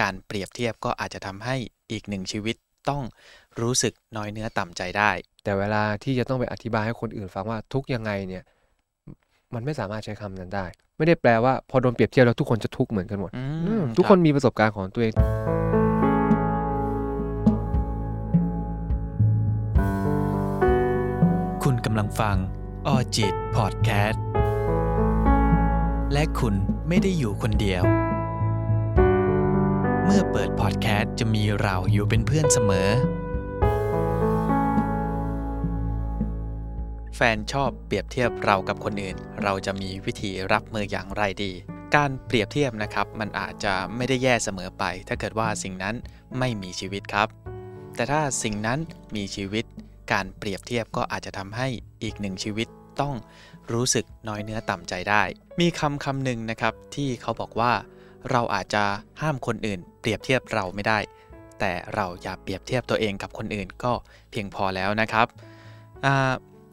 การเปรียบเทียบก็อาจจะทำให้อีกหนึ่งชีวิตต้องรู้สึกน้อยเนื้อต่ำใจได้ แต่เวลาที่จะต้องไปอธิบายให้คนอื่นฟังว่าทุกข์ยังไงเนี่ยมันไม่สามารถใช้คำนั้นได้ ไม่ได้แปลว่าพอโดนเปรียบเทียบแล้วทุกคนจะทุกข์เหมือนกันหมดอือืมมทุกรับคนมีประสบการณ์ของตัวเองคุณกำลังฟังออจิตพอดแคสต์และคุณไม่ได้อยู่คนเดียว เมื่อเปิดพอดแคสต์จะมีเราอยู่เป็นเพื่อนเสมอ แฟนชอบเปรียบเทียบเรากับคนอื่น เราจะมีวิธีรับมืออย่างไรดี การเปรียบเทียบนะครับ มันอาจจะไม่ได้แย่เสมอไป ถ้าเกิดว่าสิ่งนั้นไม่มีชีวิตครับ แต่ถ้าสิ่งนั้นมีชีวิต การเปรียบเทียบก็อาจจะทำให้อีกหนึ่งชีวิตต้องรู้สึกน้อยเนื้อต่ำใจได้ มีคำคำหนึ่งนะครับที่เขาบอกว่า เราอาจจะห้ามคนอื่น เปรียบเทียบเราไม่ได้ แต่เราอย่าเปรียบเทียบตัวเองกับคนอื่นก็เพียงพอแล้วนะครับ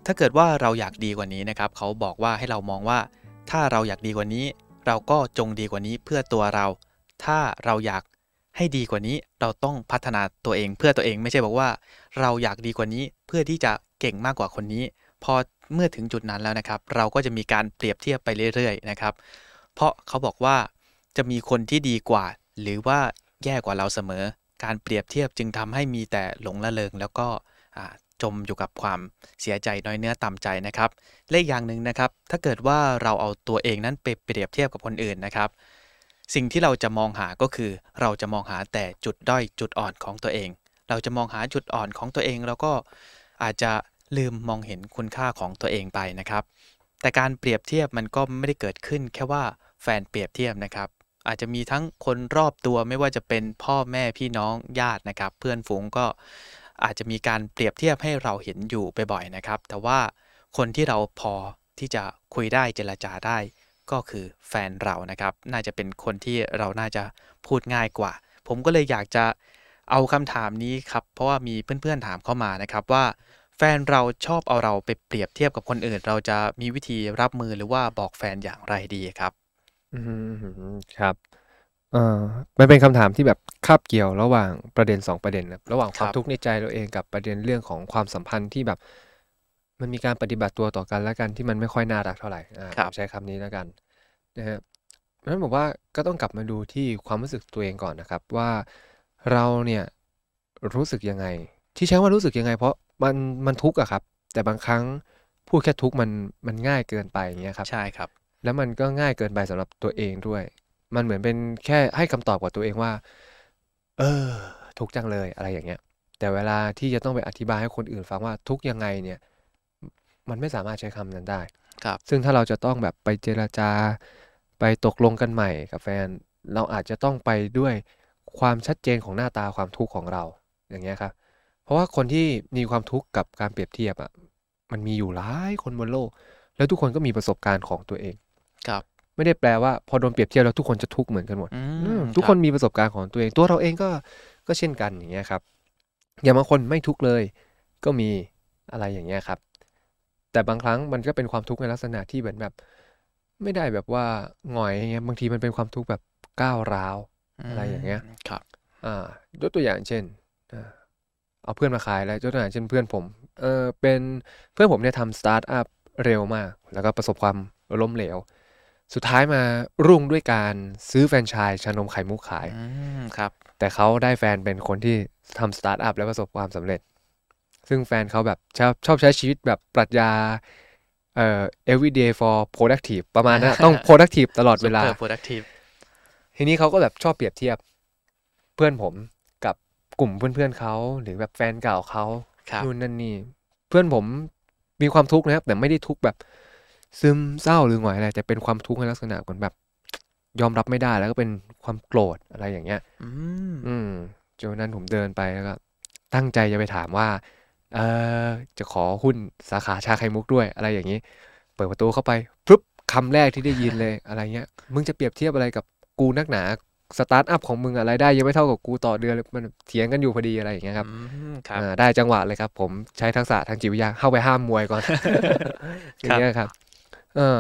ถ้าเกิดว่าเราอยากดีกว่านี้นะครับ เขาบอกว่าให้เรามองว่า ถ้าเราอยากดีกว่านี้ เราก็จงดีกว่านี้เพื่อตัวเรา ถ้าเราอยากให้ดีกว่านี้เราต้องพัฒนาตัวเองเพื่อตัวเองไม่ใช่บอกว่า เราอยากดีกว่านี้เพื่อที่จะเก่งมากกว่าคนนี้ พอเมื่อถึงจุดนั้นแล้วนะครับ เราก็จะมีการเปรียบเทียบไปเรื่อยๆนะครับ เพราะเขาบอกว่า จะมีคนที่ดีกว่า หรือว่าแย่กว่าเราเสมอ การเปรียบเทียบจึงทำให้มีแต่หลงละเลงแล้วก็จมอยู่กับความเสียใจน้อยเนื้อต่ำใจนะครับเลขอย่างหนึ่งนะครับ ถ้าเกิดว่าเราเอาตัวเองนั้นไปเปรียบเทียบกับคนอื่นนะครับ สิ่งที่เราจะมองหาก็คือเราจะมองหาแต่จุดด้อยจุดอ่อนของตัวเอง เราจะมองหาจุดอ่อนของตัวเอง แล้วก็อาจจะลืมมองเห็นคุณค่าของตัวเองไปนะครับ แต่การเปรียบเทียบมันก็ไม่ได้เกิดขึ้นแค่ว่าแฟนเปรียบเทียบนะครับ อาจจะมีทั้งคนรอบตัวไม่ว่าจะเป็นพ่อแม่พี่น้องญาตินะครับ เพื่อนฝูงก็อาจจะมีการเปรียบเทียบให้เราเห็นอยู่บ่อยๆนะครับ แต่ว่าคนที่เราพอที่จะคุยได้เจรจาได้ก็คือแฟนเรานะครับ น่าจะเป็นคนที่เราน่าจะพูดง่ายกว่า ผมก็เลยอยากจะเอาคำถามนี้ครับ เพราะว่ามีเพื่อนๆถามเข้ามานะครับว่า แฟนเราชอบเอาเราไปเปรียบเทียบกับคนอื่น เราจะมีวิธีรับมือหรือว่าบอกแฟนอย่างไรดีครับ อืม ครับ เอ่อ มันเป็นคำถามที่แบบคาบเกี่ยวระหว่างประเด็นสองประเด็นนะระหว่างความครับ ทุกข์ในใจเราเองกับประเด็นเรื่องของความสัมพันธ์ที่แบบ มันมีการปฏิบัติตัวต่อกันและกันที่มันไม่ค่อยน่ารักเท่าไหร่ อ่าครับผมใช้คำนี้แล้วกันนะฮะเพราะฉะนั้นผมว่าก็ต้องกลับมาดูที่ความรู้สึกตัวเองก่อนนะครับ ว่าเราเนี่ยรู้สึกยังไง ที่ใช้ว่ารู้สึกยังไง เพราะมันมันทุกข์อะครับ แต่บางครั้งพูดแค่ทุกข์มันมันง่ายเกินไปอย่างเงี้ยครับ ใช่ครับ แล้วมันก็ง่ายเกินไปสำหรับตัวเองด้วย มันเหมือนเป็นแค่ให้คำตอบกับตัวเองว่า เออ ทุกข์จังเลยอะไรอย่างเงี้ย แต่เวลาที่จะต้องไปอธิบายให้คนอื่นฟังว่าทุกข์ยังไงเนี่ย มันไม่สามารถใช้คำนั้นได้ ครับ ซึ่งถ้าเราจะต้องแบบไปเจราจา ไปตกลงกันใหม่กับแฟน เราอาจจะต้องไปด้วยความชัดเจนของหน้าตาความทุกข์ของเรา อย่างเงี้ยครับ เพราะว่าคนที่มีความทุกข์กับการเปรียบเทียบอะ มันมีอยู่หลายคนบนโลก แล้วทุกคนก็มีประสบการณ์ของตัวเอง ครับไม่ได้แปลว่าพอโดนเปรียบเทียบแล้วทุกคนจะทุกข์เหมือนกันหมดอือืมมทุกรับคนมีประสบการณ์ของตัวเองตัวเราเองก็ก็เช่นกันอย่างเงี้ยครับ อย่างบางคนไม่ทุกข์เลย ก็มีอะไรอย่างเงี้ยครับ แต่บางครั้งมันก็เป็นความทุกข์ในลักษณะที่เหมือนแบบ ไม่ได้แบบว่าหงอยอย่างเงี้ยบางทีมันเป็นความทุกข์แบบก้าวร้าวอะไรอย่างเงี้ยครับ อ่ายกตัวอย่างเช่นอ่าเอาเพื่อนมาขายแล้วยกตัวอย่างเช่นเพื่อนผมเออเป็นเพื่อนผมเนี่ยทำสตาร์ทอัพเร็วมาก แล้วก็ประสบความล้มเหลว สุดท้ายมารุ่งด้วยการซื้อแฟรนไชส์ชานมไข่มุกขายอืมครับ แต่เขาได้แฟนเป็นคนที่ทำสตาร์ทอัพแล้วประสบความสำเร็จ ซึ่งแฟนเขาแบบชอบชอบใช้ชีวิตแบบปรัชญาเอ่อ everyday for productive ประมาณนั้นต้อง productive ตลอดเวลา super productive ทีนี้เขาก็แบบชอบเปรียบเทียบเพื่อนผมกับกลุ่มเพื่อนๆเขาหรือแบบแฟนเก่าเขาครับนู่นนั่นนี่เพื่อนผมมีความทุกข์นะครับ แต่ไม่ได้ทุกข์แบบ ซึมเศร้าหรือหงอยอะไรแต่เป็นความทุกข์ในลักษณะเหมือนแบบ ยอมรับไม่ได้แล้วก็เป็นความโกรธอะไรอย่างเงี้ย อืมอืมจนวันนั้นผมเดินไปแล้วก็ตั้งใจจะไปถามว่า เออจะขอหุ้นสาขาชาไข่มุกด้วยอะไรอย่างนี้ เปิดประตูเข้าไปปุ๊บคำแรกที่ได้ยินเลยอะไรเงี้ย มึงจะเปรียบเทียบอะไรกับกูนักหนาสตาร์ทอัพของมึงอะไรได้ยังไม่เท่ากับกูต่อเดือนเลยมันเถียงกันอยู่พอดีอะไรอย่างเงี้ยครับอืมครับอ่าได้จังหวะเลยครับ ผมใช้ทักษะทางจิตวิทยาเข้าไปห้ามมวยก่อนอย่างเงี้ยครับ เออ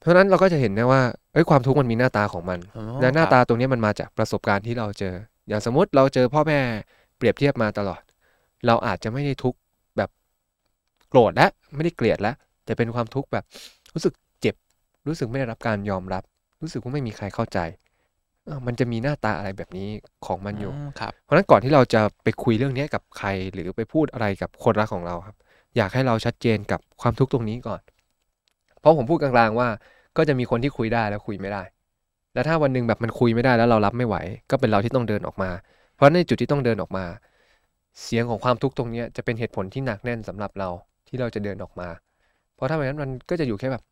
เพราะฉะนั้นเราก็จะเห็นได้ว่าเอ้ยความทุกข์มันมีหน้าตาของมันอ๋อและหน้าครับตาตรงเนี้ยมันมาจากประสบการณ์ที่เราเจอ อย่างสมมติเราเจอพ่อแม่เปรียบเทียบมาตลอด เราอาจจะไม่ได้ทุกข์แบบโกรธและไม่ได้เกลียดแล้ว แต่เป็นความทุกข์แบบรู้สึกเจ็บ รู้สึกไม่ได้รับการยอมรับ รู้สึกว่าไม่มีใครเข้าใจเอ้ามันจะมีหน้าตาอะไรแบบนี้ของมันอยู่มครับเพราะฉะนั้นก่อนที่เราจะไปคุยเรื่องเนี้ยกับใคร หรือไปพูดอะไรกับคนรักของเราครับ อยากให้เราชัดเจนกับความทุกข์ตรงนี้ก่อน เพราะผมพูดกลางๆว่า ก็จะมีคนที่คุยได้แล้วคุยไม่ได้ แล้วถ้าวันหนึ่งแบบมันคุยไม่ได้แล้วเรารับไม่ไหว ก็เป็นเราที่ต้องเดินออกมา เพราะในจุดที่ต้องเดินออกมา เสียงของความทุกข์ตรงนี้จะเป็นเหตุผลที่หนักแน่นสำหรับเราที่เราจะเดินออกมา เพราะถ้าแบบนั้นมันก็จะอยู่แค่แบบ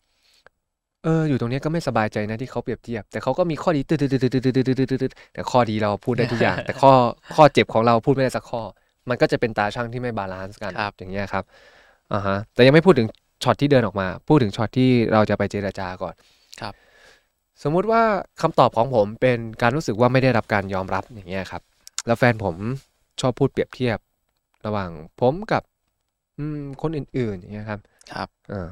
เออ อยู่ตรงนี้ก็ไม่สบายใจนะที่เขาเปรียบเทียบ แต่เขาก็มีข้อดีตืดๆๆๆๆๆๆแต่ข้อดีเราพูดได้ทุกอย่าง แต่ข้อข้อเจ็บของเราพูดไม่ได้สักข้อ มันก็จะเป็นตาช่างที่ไม่ balance กันครับอย่างเงี้ยครับอ่าฮะแต่ยังไม่พูดถึง ช็อตที่เดินออกมา พูดถึงช็อตที่เราจะไปเจรจาก่อนครับ สมมุติว่าคำตอบของผมเป็นการรู้สึกว่าไม่ได้รับการยอมรับอย่างเงี้ยครับ แล้วแฟนผมชอบพูดเปรียบเทียบ ระหว่างผมกับ อืมคนอื่นๆอย่างเงี้ยครับ ครับเออ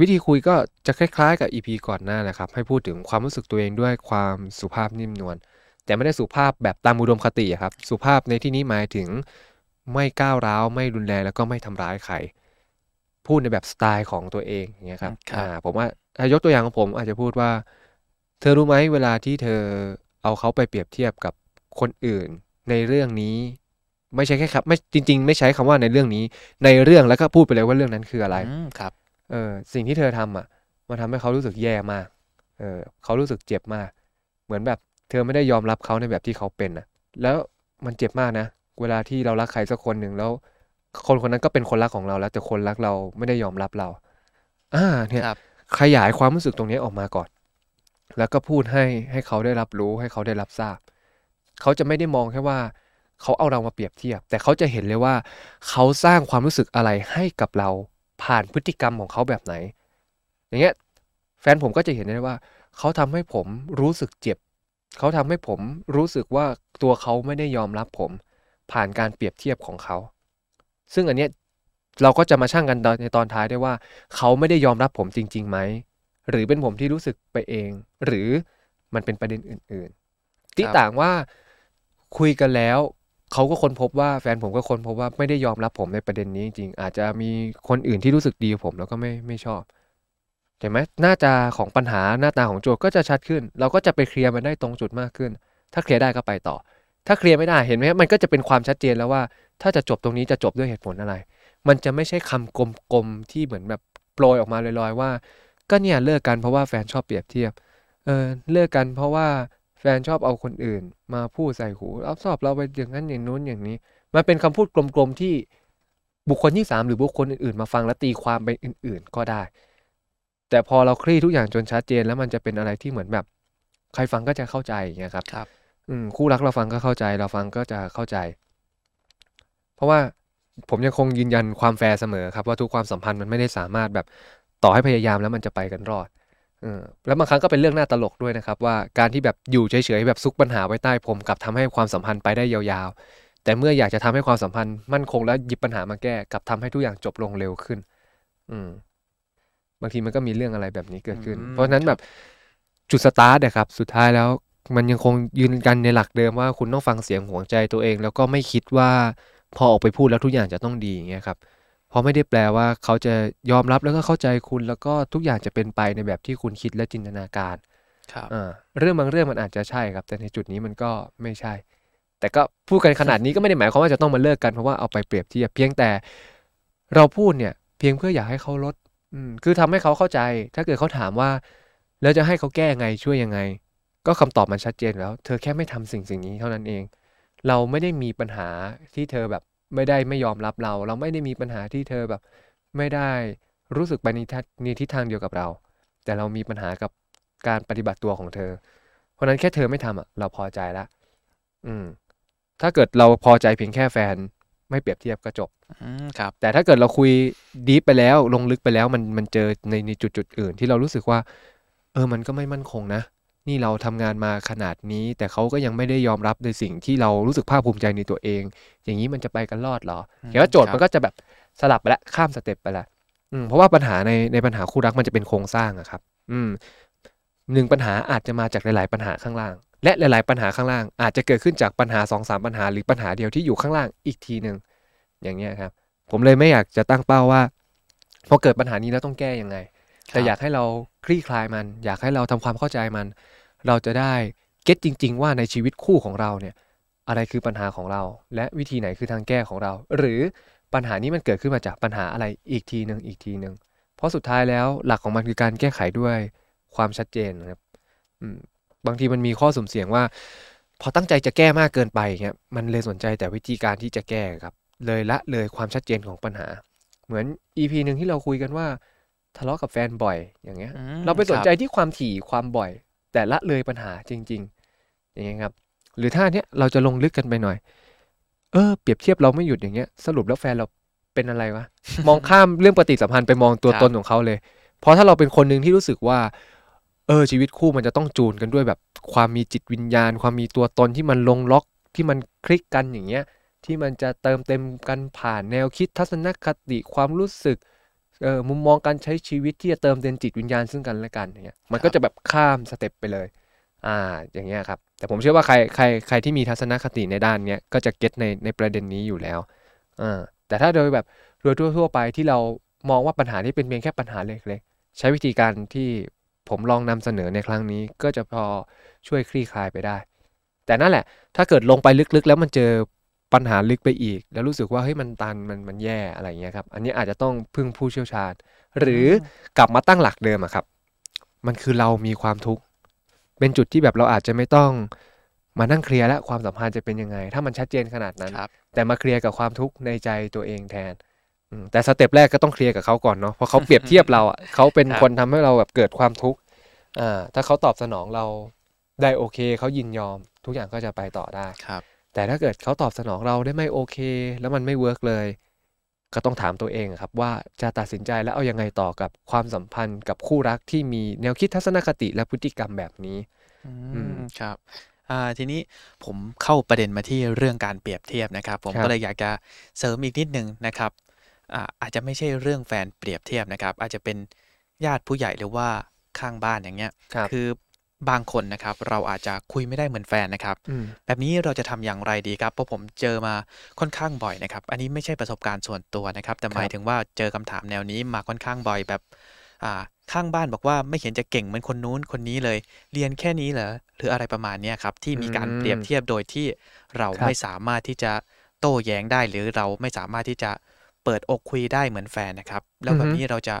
วิธีคุยก็จะคล้ายๆ กับ EP ก่อนหน้าแหละครับ ให้พูดถึงความรู้สึกตัวเองด้วยความสุภาพนิ่มนวลแต่ไม่ได้สุภาพแบบตามอุดมคติอะครับ สุภาพในที่นี้หมายถึงไม่ก้าวร้าว ไม่รุนแรงแล้วก็ไม่ทำร้ายใคร พูดในแบบสไตล์ของตัวเองอย่างเงี้ยครับครับอ่าผมว่าถ้ายกตัวอย่างของผมอาจจะพูดว่า เธอรู้ไหมเวลาที่เธอเอาเขาไปเปรียบเทียบกับคนอื่น ในเรื่องนี้ ไม่ใช่แค่ครับ ไม่จริง ๆ ไม่ใช้คำว่าในเรื่องนี้ ในเรื่องแล้วก็พูดไปเลยว่าเรื่องนั้นคืออะไรอืมครับเออสิ่งที่เธอทำอะมันทำให้เขารู้สึกแย่มากเออเขารู้สึกเจ็บมาก เหมือนแบบ เธอไม่ได้ยอมรับเขาในแบบที่เขาเป็นนะแล้วมันเจ็บมากนะเวลาที่เรารักใครสักคนหนึ่งแล้ว คนคนนั้นก็เป็นคนรักของเราแล้ว แต่คนรักเราไม่ได้ยอมรับเรา อ่าเนี่ยครับขยายความรู้สึกตรงนี้ออกมาก่อน แล้วก็พูดให้ให้เขาได้รับรู้ให้เขาได้รับทราบ เขาจะไม่ได้มองแค่ว่า เขาเอาเรามาเปรียบเทียบ แต่เขาจะเห็นเลยว่า เขาสร้างความรู้สึกอะไรให้กับเราผ่านพฤติกรรมของเขาแบบไหน อย่างเงี้ย แฟนผมก็จะเห็นได้ว่า เขาทำให้ผมรู้สึกเจ็บ เขาทำให้ผมรู้สึกว่าตัวเขาไม่ได้ยอมรับผม ผ่านการเปรียบเทียบของเขา ซึ่งอันเนี้ยเราก็จะมาชั่งกันในตอนท้ายได้ว่า เขาไม่ได้ยอมรับผมจริงๆไหมหรือเป็นผมที่รู้สึกไปเอง หรือมันเป็นประเด็นอื่นๆที่ต่างว่าคุยกันแล้วเขาก็ค้นพบว่าแฟนผมก็ค้นพบว่าไม่ได้ยอมรับผมในประเด็นนี้จริงๆอาจจะมีคนอื่นที่รู้สึกดีกับผมแล้วก็ไม่ไม่ชอบเห็นไหมหน้าตาของปัญหาหน้าตาของโจทย์ก็จะชัดขึ้น เราก็จะไปเคลียร์มันได้ตรงจุดมากขึ้น ถ้าเคลียร์ได้ก็ไปต่อ ถ้าเคลียร์ไม่ได้เห็นไหมมันก็จะเป็นความชัดเจนแล้วว่า ถ้าจะจบตรงนี้จะจบด้วยเหตุผลอะไร มันจะไม่ใช่คำกลมๆที่เหมือนแบบโปรยออกมาลอยๆว่า ก็เนี่ยเลิกกันเพราะว่าแฟนชอบเปรียบเทียบ เออเลิกกันเพราะว่าแฟนชอบเอาคนอื่น มาพูดใส่หูเอาชอบเราไปอย่างนั้นอย่างนู้นอย่างนี้ มันเป็นคำพูดกลมๆที่บุคคลที่สามหรือบุคคลอื่นๆ มาฟังและตีความไปอื่น ๆ ก็ได้ แต่พอเราคลี่ทุกอย่างจนชัดเจนแล้วมันจะเป็นอะไรที่เหมือนแบบใครฟังก็จะเข้าใจอย่างเงี้ยครับครับ อืมคู่รักเราฟังก็เข้าใจ เราฟังก็จะเข้าใจ เพราะว่าผมยังคงยืนยันความแฟร์เสมอครับว่าทุกความสัมพันธ์มันไม่ได้สามารถแบบต่อให้พยายามแล้วมันจะไปกันรอดเออแล้วบางครั้งก็เป็นเรื่องน่าตลกด้วยนะครับ ว่าการที่แบบอยู่เฉยๆแบบซุกปัญหาไว้ใต้ผมกลับทำให้ความสัมพันธ์ไปได้ยาวๆ แต่เมื่ออยากจะทำให้ความสัมพันธ์มั่นคงแล้วหยิบปัญหามาแก้กลับทำให้ทุกอย่างจบลงเร็วขึ้น อืมบางทีมันก็มีเรื่องอะไรแบบนี้เกิดขึ้นอืมเพราะฉะนั้นครับแบบจุดสตาร์ทอะครับ สุดท้ายแล้วมันยังคงยืนกันในหลักเดิมว่าคุณต้องฟังเสียงหัวใจตัวเอง แล้วก็ไม่คิดว่า พอออกไปพูดแล้วทุกอย่างจะต้องดีอย่างเงี้ยครับเพราะไม่ได้แปลว่าเขาจะยอมรับแล้วก็เข้าใจคุณแล้วก็ทุกอย่างจะเป็นไปในแบบที่คุณคิดและจินตนาการครับอ่าเรื่องบางเรื่องมันอาจจะใช่ครับ แต่ในจุดนี้มันก็ไม่ใช่ แต่ก็พูดกันขนาดนี้ก็ไม่ได้หมายความว่าจะต้องมาเลิกกันเพราะว่าเอาไปเปรียบเทียบเพียงแต่เราพูดเนี่ย เพียงเพื่ออยากให้เขาลดอืมคือทำให้เขาเข้าใจ ถ้าเกิดเขาถามว่า แล้วจะให้เขาแก้ไงช่วยยังไง ก็คำตอบมันชัดเจนแล้ว เธอแค่ไม่ทำสิ่งสิ่งนี้เท่านั้นเอง เราไม่ได้มีปัญหาที่เธอแบบไม่ได้ไม่ยอมรับเรา เราไม่ได้มีปัญหาที่เธอแบบ ไม่ได้รู้สึกไปในทิศในทิศทางเดียวกับเรา แต่เรามีปัญหากับการปฏิบัติตัวของเธอ เพราะฉะนั้นแค่เธอไม่ทำอะเราพอใจละอืม ถ้าเกิดเราพอใจเพียงแค่แฟนไม่เปรียบเทียบก็จบอืมครับ แต่ถ้าเกิดเราคุยดีฟไปแล้วลงลึกไปแล้วมันมันเจอในในจุดจุดอื่น ที่เรารู้สึกว่า เออมันก็ไม่มั่นคงนะ นี่เราทำงานมาขนาดนี้ แต่เขาก็ยังไม่ได้ยอมรับในสิ่งที่เรารู้สึกภาคภูมิใจในตัวเอง อย่างนี้มันจะไปกันรอดเหรออืมเห็นว่าโจทย์ครับมันก็จะแบบสลับไปละข้ามสเต็ปไปละอืมเพราะว่าปัญหาในในปัญหาคู่รักมันจะเป็นโครงสร้างอะครับ อืมหนึ่งปัญหาอาจจะมาจากหลาย ๆ ปัญหาข้างล่าง และหลาย ๆ ปัญหาข้างล่าง อาจจะเกิดขึ้นจากปัญหาสองสามปัญหา หรือปัญหาเดียวที่อยู่ข้างล่างอีกทีหนึ่งอย่างเงี้ยครับ ผมเลยไม่อยากจะตั้งเป้าว่าพอเกิดปัญหานี้แล้วต้องแก้ยังไง แต่อยากให้เราคลี่คลายมัน อยากให้เราทำความเข้าใจมัน เราจะได้เก็ตจริง ๆ ว่าในชีวิตคู่ของเราเนี่ยอะไรคือปัญหาของเรา และวิธีไหนคือทางแก้ของเรา หรือปัญหานี้มันเกิดขึ้นมาจากปัญหาอะไรอีกทีหนึ่งอีกทีหนึ่งเพราะสุดท้ายแล้วหลักของมันคือการแก้ไขด้วยความชัดเจนนะครับอืมบางทีมันมีข้อสุ่มเสี่ยงว่า พอตั้งใจจะแก้มากเกินไปเงี้ยมันเลยสนใจแต่วิธีการที่จะแก้ครับ เลยละเลยความชัดเจนของปัญหา เหมือน EP หนึ่งที่เราคุยกันว่า ทะเลาะกับแฟนบ่อยอย่างเงี้ยอืมเราไปสนครับใจที่ความถี่ความบ่อย แต่ละเลยปัญหาจริง ๆ อย่างเงี้ยครับ หรือถ้าเนี้ยเราจะลงลึกกันไปหน่อย เออเปรียบเทียบเราไม่หยุดอย่างเงี้ย สรุปแล้วแฟนเราเป็นอะไรวะ มองข้ามเรื่องปฏิสัมพันธ์ไปมองตัวตนของเขาเลย เพราะถ้าเราเป็นคนหนึ่งที่รู้สึกว่า เออชีวิตคู่มันจะต้องจูนกันด้วยแบบความมีจิตวิญญาณ ความมีตัวตนที่มันลงล็อกที่มันคลิกกันอย่างเงี้ย ที่มันจะเติมเต็มกันผ่านแนวคิดทัศนคติความรู้สึก เออมุมมองการใช้ชีวิตที่จะเติมเต็มจิตวิญญาณซึ่งกันและกันอย่างเงี้ยมันก็จะแบบข้ามสเต็ปไปเลย อ่าอย่างเงี้ยครับ แต่ผมเชื่อว่าใครใครใครที่มีทัศนคติในด้านเนี้ยก็จะเก็ตในในประเด็นนี้อยู่แล้วอ่าแต่ถ้าโดยแบบโดยทั่ว ๆ ไปที่เรามองว่าปัญหานี้เป็นเพียงแค่ปัญหาเล็กๆใช้วิธีการที่ผมลองนำเสนอในครั้งนี้ก็จะพอช่วยคลี่คลายไปได้ แต่นั่นแหละ ถ้าเกิดลงไปลึกๆ แล้วมันเจอ ปัญหาลึกไปอีก แล้วรู้สึกว่าเฮ้ยมันตันมันมันแย่อะไรเงี้ยครับ อันนี้อาจจะต้องพึ่งผู้เชี่ยวชาญ หรืออกลับมาตั้งหลักเดิมอะครับ มันคือเรามีความทุกข์เป็นจุดที่แบบเราอาจจะไม่ต้องมานั่ง clear แล้วความสัมพันธ์จะเป็นยังไง ถ้ามันชัดเจนขนาดนั้นครับแต่มา clear กับความทุกข์ในใจตัวเองแทนอืมแต่ step แรกก็ต้อง clear กับเขาก่อนเนาะเพราะเขาเปรียบเทียบเราอะเขาเป็นครับคนทำให้เราแบบเกิดความทุกข์อ่าถ้าเขาตอบสนองเราได้โอเคเขายินยอม ทุกอย่างก็จะไปต่อได้ครับ แต่ถ้าเกิดเขาตอบสนองเราได้ไม่โอเค แล้วมันไม่ work เลย ก็ต้องถามตัวเองครับว่าจะตัดสินใจแล้วเอายังไงต่อกับความสัมพันธ์กับคู่รักที่มีแนวคิดทัศนคติและพฤติกรรมแบบนี้ อือืมมครับอ่าทีนี้ผมเข้าประเด็นมาที่เรื่องการเปรียบเทียบนะครับ ผมครับก็เลยอยากจะเสริมอีกนิดนึงนะครับอ่าอาจจะไม่ใช่เรื่องแฟนเปรียบเทียบนะครับ อาจจะเป็นญาติผู้ใหญ่หรือว่าข้างบ้านอย่างเงี้ยครับคือ บางคนนะครับ เราอาจจะคุยไม่ได้เหมือนแฟนนะครับอืมแบบนี้เราจะทำอย่างไรดีครับเพราะผมเจอมาค่อนข้างบ่อยนะครับ อันนี้ไม่ใช่ประสบการณ์ส่วนตัวนะครับ แต่หมายถึงว่าเจอคำถามแนวนี้มาค่อนข้างบ่อยแบบอ่าข้างบ้านบอกว่าไม่เห็นจะเก่งเหมือนคนนู้นคนนี้เลย เรียนแค่นี้เหรอหรืออะไรประมาณเนี้ยครับ ที่มีการอืมเปรียบเทียบโดยที่เราครับไม่สามารถที่จะโต้แย้งได้ หรือเราไม่สามารถที่จะเปิดอกคุยได้เหมือนแฟนนะครับ แล้วแบบนี้เราจะ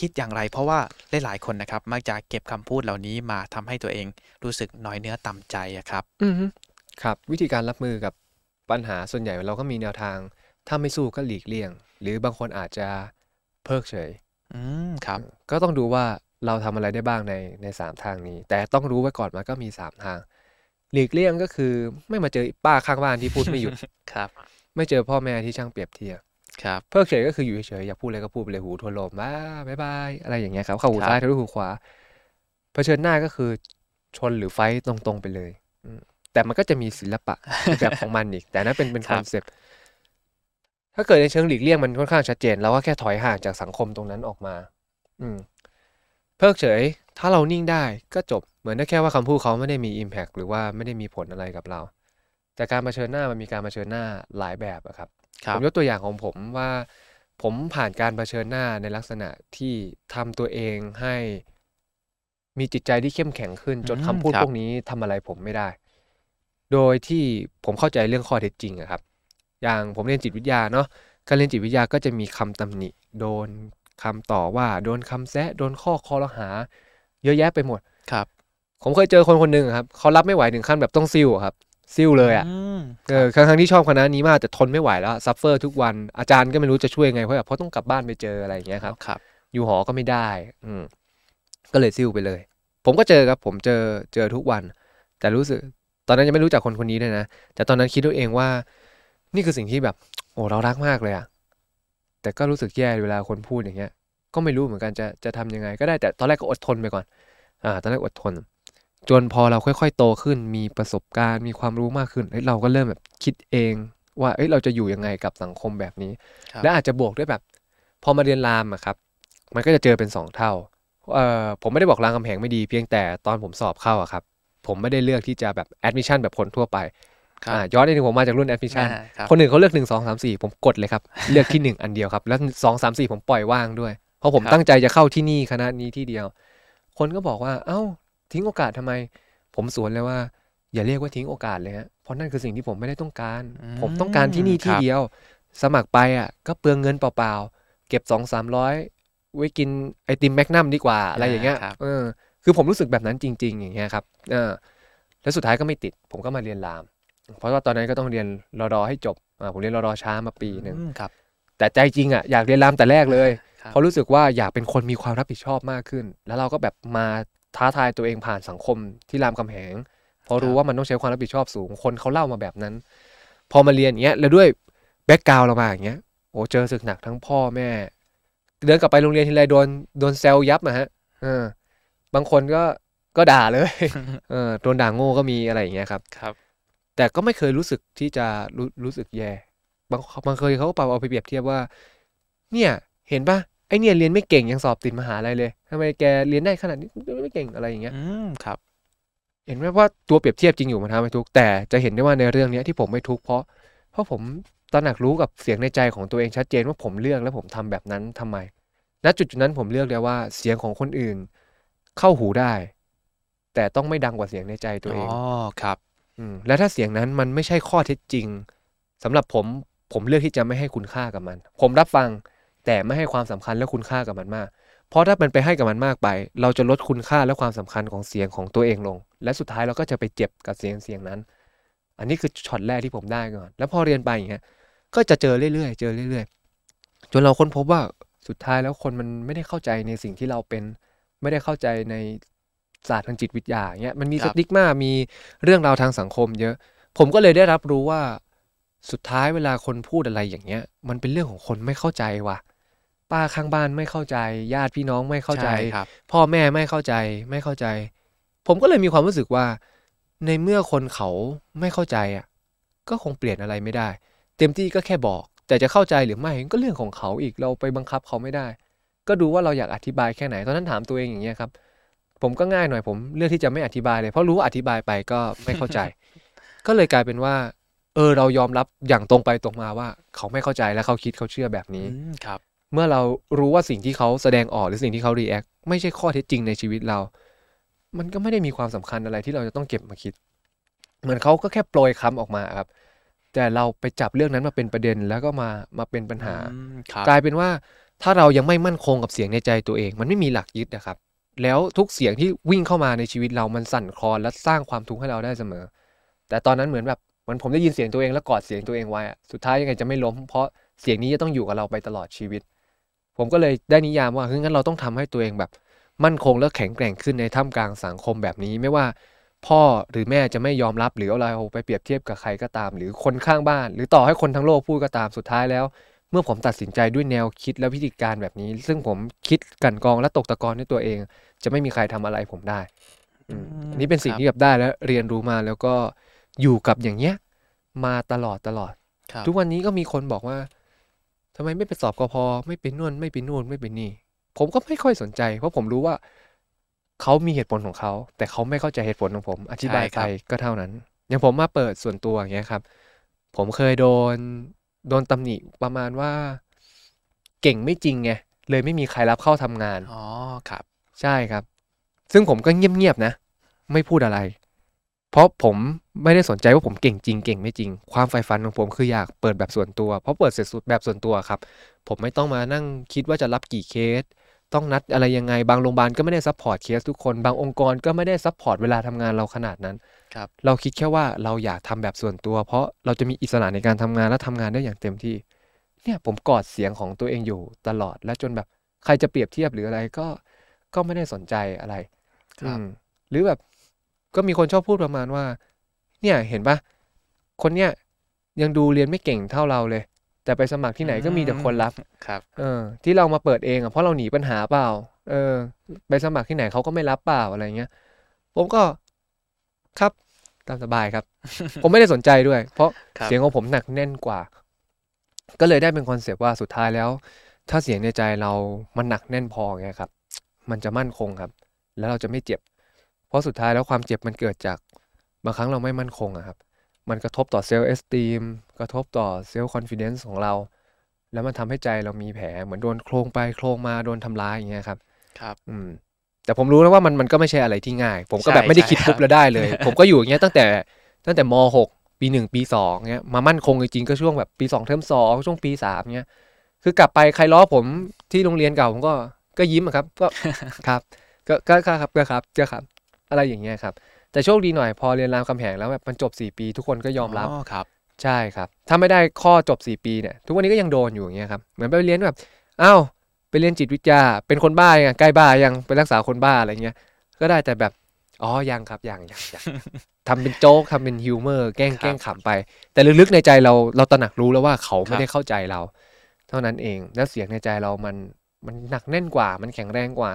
คิดอย่างไร เพราะว่าหลายๆคนนะครับ มักจะเก็บคำพูดเหล่านี้มาทำให้ตัวเองรู้สึกน้อยเนื้อต่ำใจอะครับ อือฮึครับ วิธีการรับมือกับปัญหาส่วนใหญ่เราก็มีแนวทาง ถ้าไม่สู้ก็หลีกเลี่ยง หรือบางคนอาจจะเพิกเฉย อืมครับ ก็ต้องดูว่าเราทำอะไรได้บ้างในในสามทางนี้ แต่ต้องรู้ไว้ก่อนมันก็มีสามทาง หลีกเลี่ยงก็คือไม่มาเจอป้าข้างบ้านที่พูดไม่หยุดครับ ไม่เจอพ่อแม่ที่ช่างเปรียบเทียบ ครับเพิกเฉยก็คืออยู่เฉยๆอยากพูดอะไรก็พูดไปเลยหูทวนลมบ้า bye bye อะไรอย่างเงี้ยครับเข้าหูครับซ้ายทะลุหูขวาเผชิญหน้าก็คือชนหรือ fight ตรงๆไปเลยอืมแต่มันก็จะมีศิลปะในแบบของมันอีก แต่นั่นเป็นเป็นคครับ concept ถ้าเกิดในเชิงหลีกเลี่ยงมันค่อนข้างชัดเจนเราก็แค่ถอยห่างจากสังคมตรงนั้นออกมา อืม เพิกเฉย ถ้าเรานิ่งได้ก็จบ เหมือนได้แค่ว่าคำพูดเขาไม่ได้มี Impact หรือว่าไม่ได้มีผลอะไรกับเรา แต่การมาเผชิญหน้ามันมีการมาเผชิญหน้าหลายแบบอะครับครั ผบมยกตัวอย่างของผมว่า ผมผ่านการเผชิญหน้าในลักษณะที่ทำตัวเองให้มีจิตใจที่เข้มแข็งขึ้น จนอืมคำพูดครับพวกนี้ทำอะไรผมไม่ได้ โดยที่ผมเข้าใจเรื่องข้อเท็จจริงอะครับ อย่างผมเรียนจิตวิทยาเนาะการเรียนจิตวิทยาก็จะมีคำตำหนิ โดนคำต่อว่า โดนคำแซะโดนข้อคอรหา เยอะแยะไปหมดครับ ผมเคยเจอคนคนหนึ่งอะครับเขารับไม่ไหวถึงขั้นแบบต้องซิ่วอะครับ ซิ่วเลยอะมเออครับทั้งๆที่ชอบคณะนี้มากแต่ทนไม่ไหวแล้ว suffer ทุกวันอาจารย์ก็ไม่รู้จะช่วยยังไงเพราะแบบเพราะต้องกลับบ้านไปเจออะไรอย่างเงี้ยครับครับ อยู่หอก็ไม่ได้ อืมก็เลยซิ่วไปเลย ผมก็เจอครับ ผมเจอเจอทุกวัน แต่รู้สึก ตอนนั้นยังไม่รู้จักคนคนนี้เลยนะแต่ตอนนั้นคิดตัวเองว่า นี่คือสิ่งที่แบบ โอ้เรารักมากเลยอะแต่ก็รู้สึกแย่เวลาคนพูดอย่างเงี้ย ก็ไม่รู้เหมือนกันจะจะทำยังไง ก็ได้แต่ตอนแรกก็อดทนไปก่อน อ่า ตอนแรกอดทน จนพอเราค่อยๆ โตขึ้นมีประสบการณ์มีความรู้มากขึ้นเฮ้ยเราก็เริ่มแบบคิดเอง ว่าเอ้ยเราจะอยู่ยังไงกับสังคมแบบนี้ครับและอาจจะบวกด้วยแบบ พอมาเรียนรามอะครับ มันก็จะเจอเป็นสองเท่าเอ่อผมไม่ได้บอกรามคำแหงไม่ดีเพียงแต่ตอนผมสอบเข้าอะครับ ผมไม่ได้เลือกที่จะแบบ admission แบบคนทั่วไปครับอ่าย้อนไปถึงผมมาจากรุ่น admission อ่าครับคนอื่นเขาเลือกหนึ่งสองสามสี่ผมกดเลยครับ เลือกที่หนึ่งอันเดียวครับ แล้วสองสามสี่ผมปล่อยว่างด้วย เพราะผมครับตั้งใจจะเข้าที่นี่คณะนี้ที่เดียว คนก็บอกว่า เอ้า ทิ้งโอกาสทำไม ผมสวนเลยว่า อย่าเรียกว่าทิ้งโอกาสเลยฮะเพราะนั่นคือสิ่งที่ผมไม่ได้ต้องการอืมผมต้องการที่นี่ที่ครับเดียว สมัครไปอะ ก็เปลืองเงินเปล่าๆเก็บสองสามร้อยไว้กินไอติมแมกนัมดีกว่าอะไรอย่างเงี้ยครับเออคือผมรู้สึกแบบนั้นจริง ๆ อย่างเงี้ยครับเออแล้วสุดท้ายก็ไม่ติด ผมก็มาเรียนราม เพราะว่าตอนนั้นก็ต้องเรียนรอดอให้จบอ่าผมเรียนรอดอช้ามาปีหนึ่งอืมครับ แต่ใจจริงอะอยากเรียนรามแต่แรกเลยครับเพราะรู้สึกว่าอยากเป็นคนมีความรับผิดชอบมากขึ้น แล้วเราก็แบบมา ท้าทายตัวเองผ่านสังคมที่รามคำแหงเพราะรู้ว่ามันต้องใช้ความรับผิดชอบสูง คนเขาเล่ามาแบบนั้น พอมาเรียนอย่างเงี้ยแล้วด้วยแบ็กกราวเรามาอย่างเงี้ยโอ้เจอศึกหนักทั้งพ่อแม่ เดินกลับไปโรงเรียนทีไรโดนโดนแซวยับอะฮะเออบางคนก็ก็ด่าเลยเออโดนด่าโง่ก็มีอะไรอย่างเงี้ยครับครับ แต่ก็ไม่เคยรู้สึกที่จะรู้รู้สึกแย่บางบางเคยเขาก็เอาไปเปรียบเทียบว่า เนี่ย เห็นปะไอเนี่ยเรียนไม่เก่งยังสอบติดมหาลัยเลย ทำไมแกเรียนได้ขนาดนี้ไม่เก่งอะไรอย่างเงี้ย อืมครับ เห็นไหมว่าตัวเปรียบเทียบจริงอยู่มันทำให้ทุกข์แต่จะเห็นได้ว่าในเรื่องเนี้ยที่ผมไม่ทุกข์เพราะเพราะผมตระหนักรู้กับเสียงในใจของตัวเองชัดเจนว่าผมเลือกและผมทำแบบนั้นทำไม ณจุดจุดนั้นผมเลือกเลยว่าเสียงของคนอื่น เข้าหูได้ แต่ต้องไม่ดังกว่าเสียงในใจตัวเองอ๋อครับ อืมแล้วถ้าเสียงนั้นมันไม่ใช่ข้อเท็จจริงสำหรับผมผมเลือกที่จะไม่ให้คุณค่ากับมัน ผมรับฟังแต่ไม่ให้ความสำคัญและคุณค่ากับมันมาก เพราะถ้ามันไปให้กับมันมากไป เราจะลดคุณค่าและความสำคัญของเสียงของตัวเองลง และสุดท้ายเราก็จะไปเจ็บกับเสียงเสียงนั้น อันนี้คือช็อตแรกที่ผมได้ก่อน แล้วพอเรียนไปอย่างเงี้ยก็จะเจอเรื่อยๆ เจอเรื่อยๆ จนเราค้นพบว่าสุดท้ายแล้วคนมันไม่ได้เข้าใจในสิ่งที่เราเป็น ไม่ได้เข้าใจในศาสตร์ทางจิตวิทยาเงี้ยมันมีสติกมามีเรื่องราวทางสังคมเยอะ ผมก็เลยได้รับรู้ว่าสุดท้ายเวลาคนพูดอะไรอย่างเงี้ย มันเป็นเรื่องของคนไม่เข้าใจว่ะ ป้าข้างบ้านไม่เข้าใจ ญาติพี่น้องไม่เข้าใจช่ครับพ่อแม่ไม่เข้าใจไม่เข้าใจ ผมก็เลยมีความรู้สึกว่า ในเมื่อคนเขาไม่เข้าใจอะ ก็คงเปลี่ยนอะไรไม่ได้ เต็มที่ก็แค่บอก แต่จะเข้าใจหรือไม่ก็เรื่องของเขาอีกเราไปบังคับเขาไม่ได้ ก็ดูว่าเราอยากอธิบายแค่ไหนตอนนั้นถามตัวเองอย่างเงี้ยครับ ผมก็ง่ายหน่อยผมเลือกที่จะไม่อธิบายเลยเพราะรู้ว่าอธิบายไปก็ไม่เข้าใจ ก็เลยกลายเป็นว่า เออเรายอมรับอย่างตรงไปตรงมาว่า เขาไม่เข้าใจและเขาคิดเขาเชื่อแบบนี้อืมครับ เมื่อเรารู้ว่าสิ่งที่เขาแสดงออกหรือสิ่งที่เขารีแอคไม่ใช่ข้อเท็จจริงในชีวิตเรา มันก็ไม่ได้มีความสำคัญอะไรที่เราจะต้องเก็บมาคิด เหมือนเขาก็แค่โปรยคำออกมาครับ แต่เราไปจับเรื่องนั้นมาเป็นประเด็นแล้วก็มามาเป็นปัญหาอืมครับกลายเป็นว่าถ้าเรายังไม่มั่นคงกับเสียงในใจตัวเอง มันไม่มีหลักยึดนะครับ แล้วทุกเสียงที่วิ่งเข้ามาในชีวิตเรามันสั่นคลอนและสร้างความทุกข์ให้เราได้เสมอ แต่ตอนนั้นเหมือนแบบเหมือนผมได้ยินเสียงตัวเองแล้วกอดเสียงตัวเองไว้อะสุดท้ายยังไงจะไม่ล้มเพราะเสียงนี้จะต้องอยู่กับเราไปตลอดชีวิต ผมก็เลยได้นิยามว่าเฮ้ยงั้นเราต้องทำให้ตัวเองแบบ มั่นคงและแข็งแกร่งขึ้นในท่ามกลางสังคมแบบนี้ไม่ว่าพ่อหรือแม่จะไม่ยอมรับหรือเอาเราไปเปรียบเทียบกับใครก็ตาม หรือคนข้างบ้าน หรือต่อให้คนทั้งโลกพูดก็ตามสุดท้ายแล้ว เมื่อผมตัดสินใจด้วยแนวคิดและวิธีการแบบนี้ ซึ่งผมคิดกลันกรองและตกตะกอนด้วยตัวเอง จะไม่มีใครทำอะไรผมได้อืมอืมอันนี้เป็นสิ่งครับที่แบบได้แล้วเรียนรู้มาแล้วก็อยู่กับอย่างเงี้ยมาตลอดตลอดครับทุกวันนี้ก็มีคนบอกว่า ทำไมไม่ไปสอบกพไม่ไปนู่นไม่ไปนู่นไม่ไปนี่ ผมก็ไม่ค่อยสนใจ เพราะผมรู้ว่าเขามีเหตุผลของเขา แต่เขาไม่เข้าใจเหตุผลของผม อธิบายใช่คไปรับก็เท่านั้น อย่างผมมาเปิดส่วนตัวอย่างเงี้ยครับ ผมเคยโดนโดนตำหนิประมาณว่า เก่งไม่จริงไงเลยไม่มีใครรับเข้าทำงานอ๋อครับ ใช่ครับ ซึ่งผมก็เงียบๆนะ ไม่พูดอะไร เพราะผมไม่ได้สนใจว่าผมเก่งจริงเก่งไม่จริง ความใฝ่ฝันของผมคืออยากเปิดแบบส่วนตัว เพราะเปิดเสร็จสุดแบบส่วนตัวครับ ผมไม่ต้องมานั่งคิดว่าจะรับกี่เคส ต้องนัดอะไรยังไง บางโรงพยาบาลก็ไม่ได้ support case ทุกคน บางองค์กรก็ไม่ได้ support เวลาทำงานเราขนาดนั้นครับเราคิดแค่ว่าเราอยากทำแบบส่วนตัว เพราะเราจะมีอิสระในการทำงานและทำงานได้อย่างเต็มที่ เนี่ยผมกอดเสียงของตัวเองอยู่ตลอด และจนแบบใครจะเปรียบเทียบหรืออะไรก็ก็ไม่ได้สนใจอะไร ครับอืมหรือแบบ ก็มีคนชอบพูดประมาณว่า เนี่ยเห็นปะคนเนี้ยยังดูเรียนไม่เก่งเท่าเราเลย แต่ไปสมัครที่ไหนก็มีแต่คนรับครับ เออ ที่เรามาเปิดเองอะเพราะเราหนีปัญหาเปล่า เออ ไปสมัครที่ไหนเขาก็ไม่รับเปล่าอะไรเงี้ย ผมก็ครับตามสบายครับ ผมไม่ได้สนใจด้วย เพราะครับเสียงของผมหนักแน่นกว่า ก็เลยได้เป็น concept ว่าสุดท้ายแล้ว ถ้าเสียงในใจเรามันหนักแน่นพอไงครับ มันจะมั่นคงครับ แล้วเราจะไม่เจ็บ เพราะสุดท้ายแล้วความเจ็บมันเกิดจากบางครั้งเราไม่มั่นคงอะครับ มันกระทบต่อ self-esteem กระทบต่อเซลล์คอนฟิ dence ของเรา แล้วมันทำให้ใจเรามีแผลเหมือนโดนโคลงไปโคลงมาโดนทำร้ายอย่างเงี้ยครับ ครับ อืม แต่ผมรู้แล้วว่ามันมันก็ไม่ใช่อะไรที่ง่าย ผมก็ใช่แบบไม่ได้คิดใช่ปุ๊บครับแล้วได้เลย ผมก็อยู่อย่างเงี้ยตั้งแต่ตั้งแต่มหกปีหนึ่งปีสองเงี้ยมามั่นคงจริงๆก็ช่วงแบบปีสองเทอมสองช่วงปีสามเงี้ย คือกลับไปใครล้อผมที่โรงเรียนเก่าผมก็ก็ยิ้มอะครับ ก็ครับก็ก็ก็ครับก็ครับก็ครับ อะไรอย่างเงี้ยครับแต่โชคดีหน่อยพอเรียนรามคำแหงแล้วแบบมันจบ 4 ปีทุกคนก็ยอมรับอ๋อครับ ใช่ครับ ถ้าไม่ได้ข้อจบ 4 ปีเนี่ยทุกวันนี้ก็ยังโดนอยู่อย่างเงี้ยครับเหมือนไปเรียนแบบอ้าวไปเรียนจิตวิทยา เป็นคนบ้ายังใกล้บ้ายังไปรักษาคนบ้าอะไรเงี้ยก็ได้แต่แบบอ๋อยังครับยังยังยังทำเป็นโจ๊กทำเป็น humor แกล้งครับแกล้งขำไป แต่ลึกๆในใจเราเราตระหนักรู้แล้วว่าเขาครัไม่ได้เข้าใจเรา เท่านั้นเองแล้วเสียงในใจเรามันมันหนักแน่นกว่า มันแข็งแรงกว่า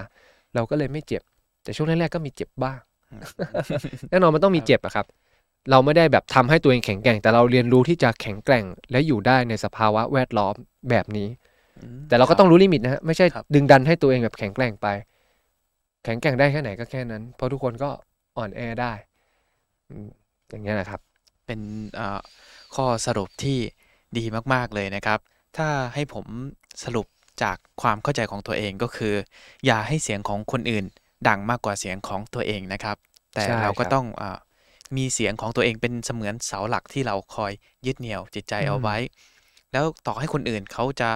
เราก็เลยไม่เจ็บ แต่ช่วงแรกๆก็มีเจ็บบ้าง แน่นอนมันต้องมีเจ็บอะครับ เราไม่ได้แบบทำให้ตัวเองแข็งแกร่ง แต่เราเรียนรู้ที่จะแข็งแกร่ง และอยู่ได้ในสภาวะแวดล้อมแบบนี้อืมแต่เราก็ต้องรู้ limit นะฮะไม่ใช่ครับดึงดันให้ตัวเองแบบแข็งแกร่งไป แข็งแกร่งได้แค่ไหนก็แค่นั้น เพราะทุกคนก็อ่อนแอได้อืมอย่างเงี้ยนะครับ เป็นเอ่อข้อสรุปที่ดีมาก ๆ เลยนะครับ ถ้าให้ผมสรุปจากความเข้าใจของตัวเองก็คือ อย่าให้เสียงของคนอื่น ดังมากกว่าเสียงของตัวเองนะครับ แต่ใช่เราก็ครับต้องเออมีเสียงของตัวเองเป็นเสมือนเสาหลักที่เราคอยยึดเหนี่ยวจิตใจอืมเอาไว้ แล้วต่อให้คนอื่นเขาจะ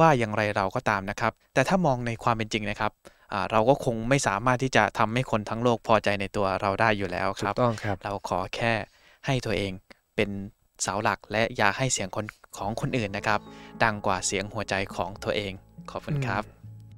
ว่าอย่างไรเราก็ตามนะครับ แต่ถ้ามองในความเป็นจริงนะครับอ่าเราก็คงไม่สามารถที่จะทำให้คนทั้งโลกพอใจในตัวเราได้อยู่แล้วคถูรักบต้องครับ เราขอแค่ให้ตัวเองเป็นเสาหลักและอย่าให้เสียงคนของคนอื่นนะครับ ดังกว่าเสียงหัวใจของตัวเองขอบคุณครับ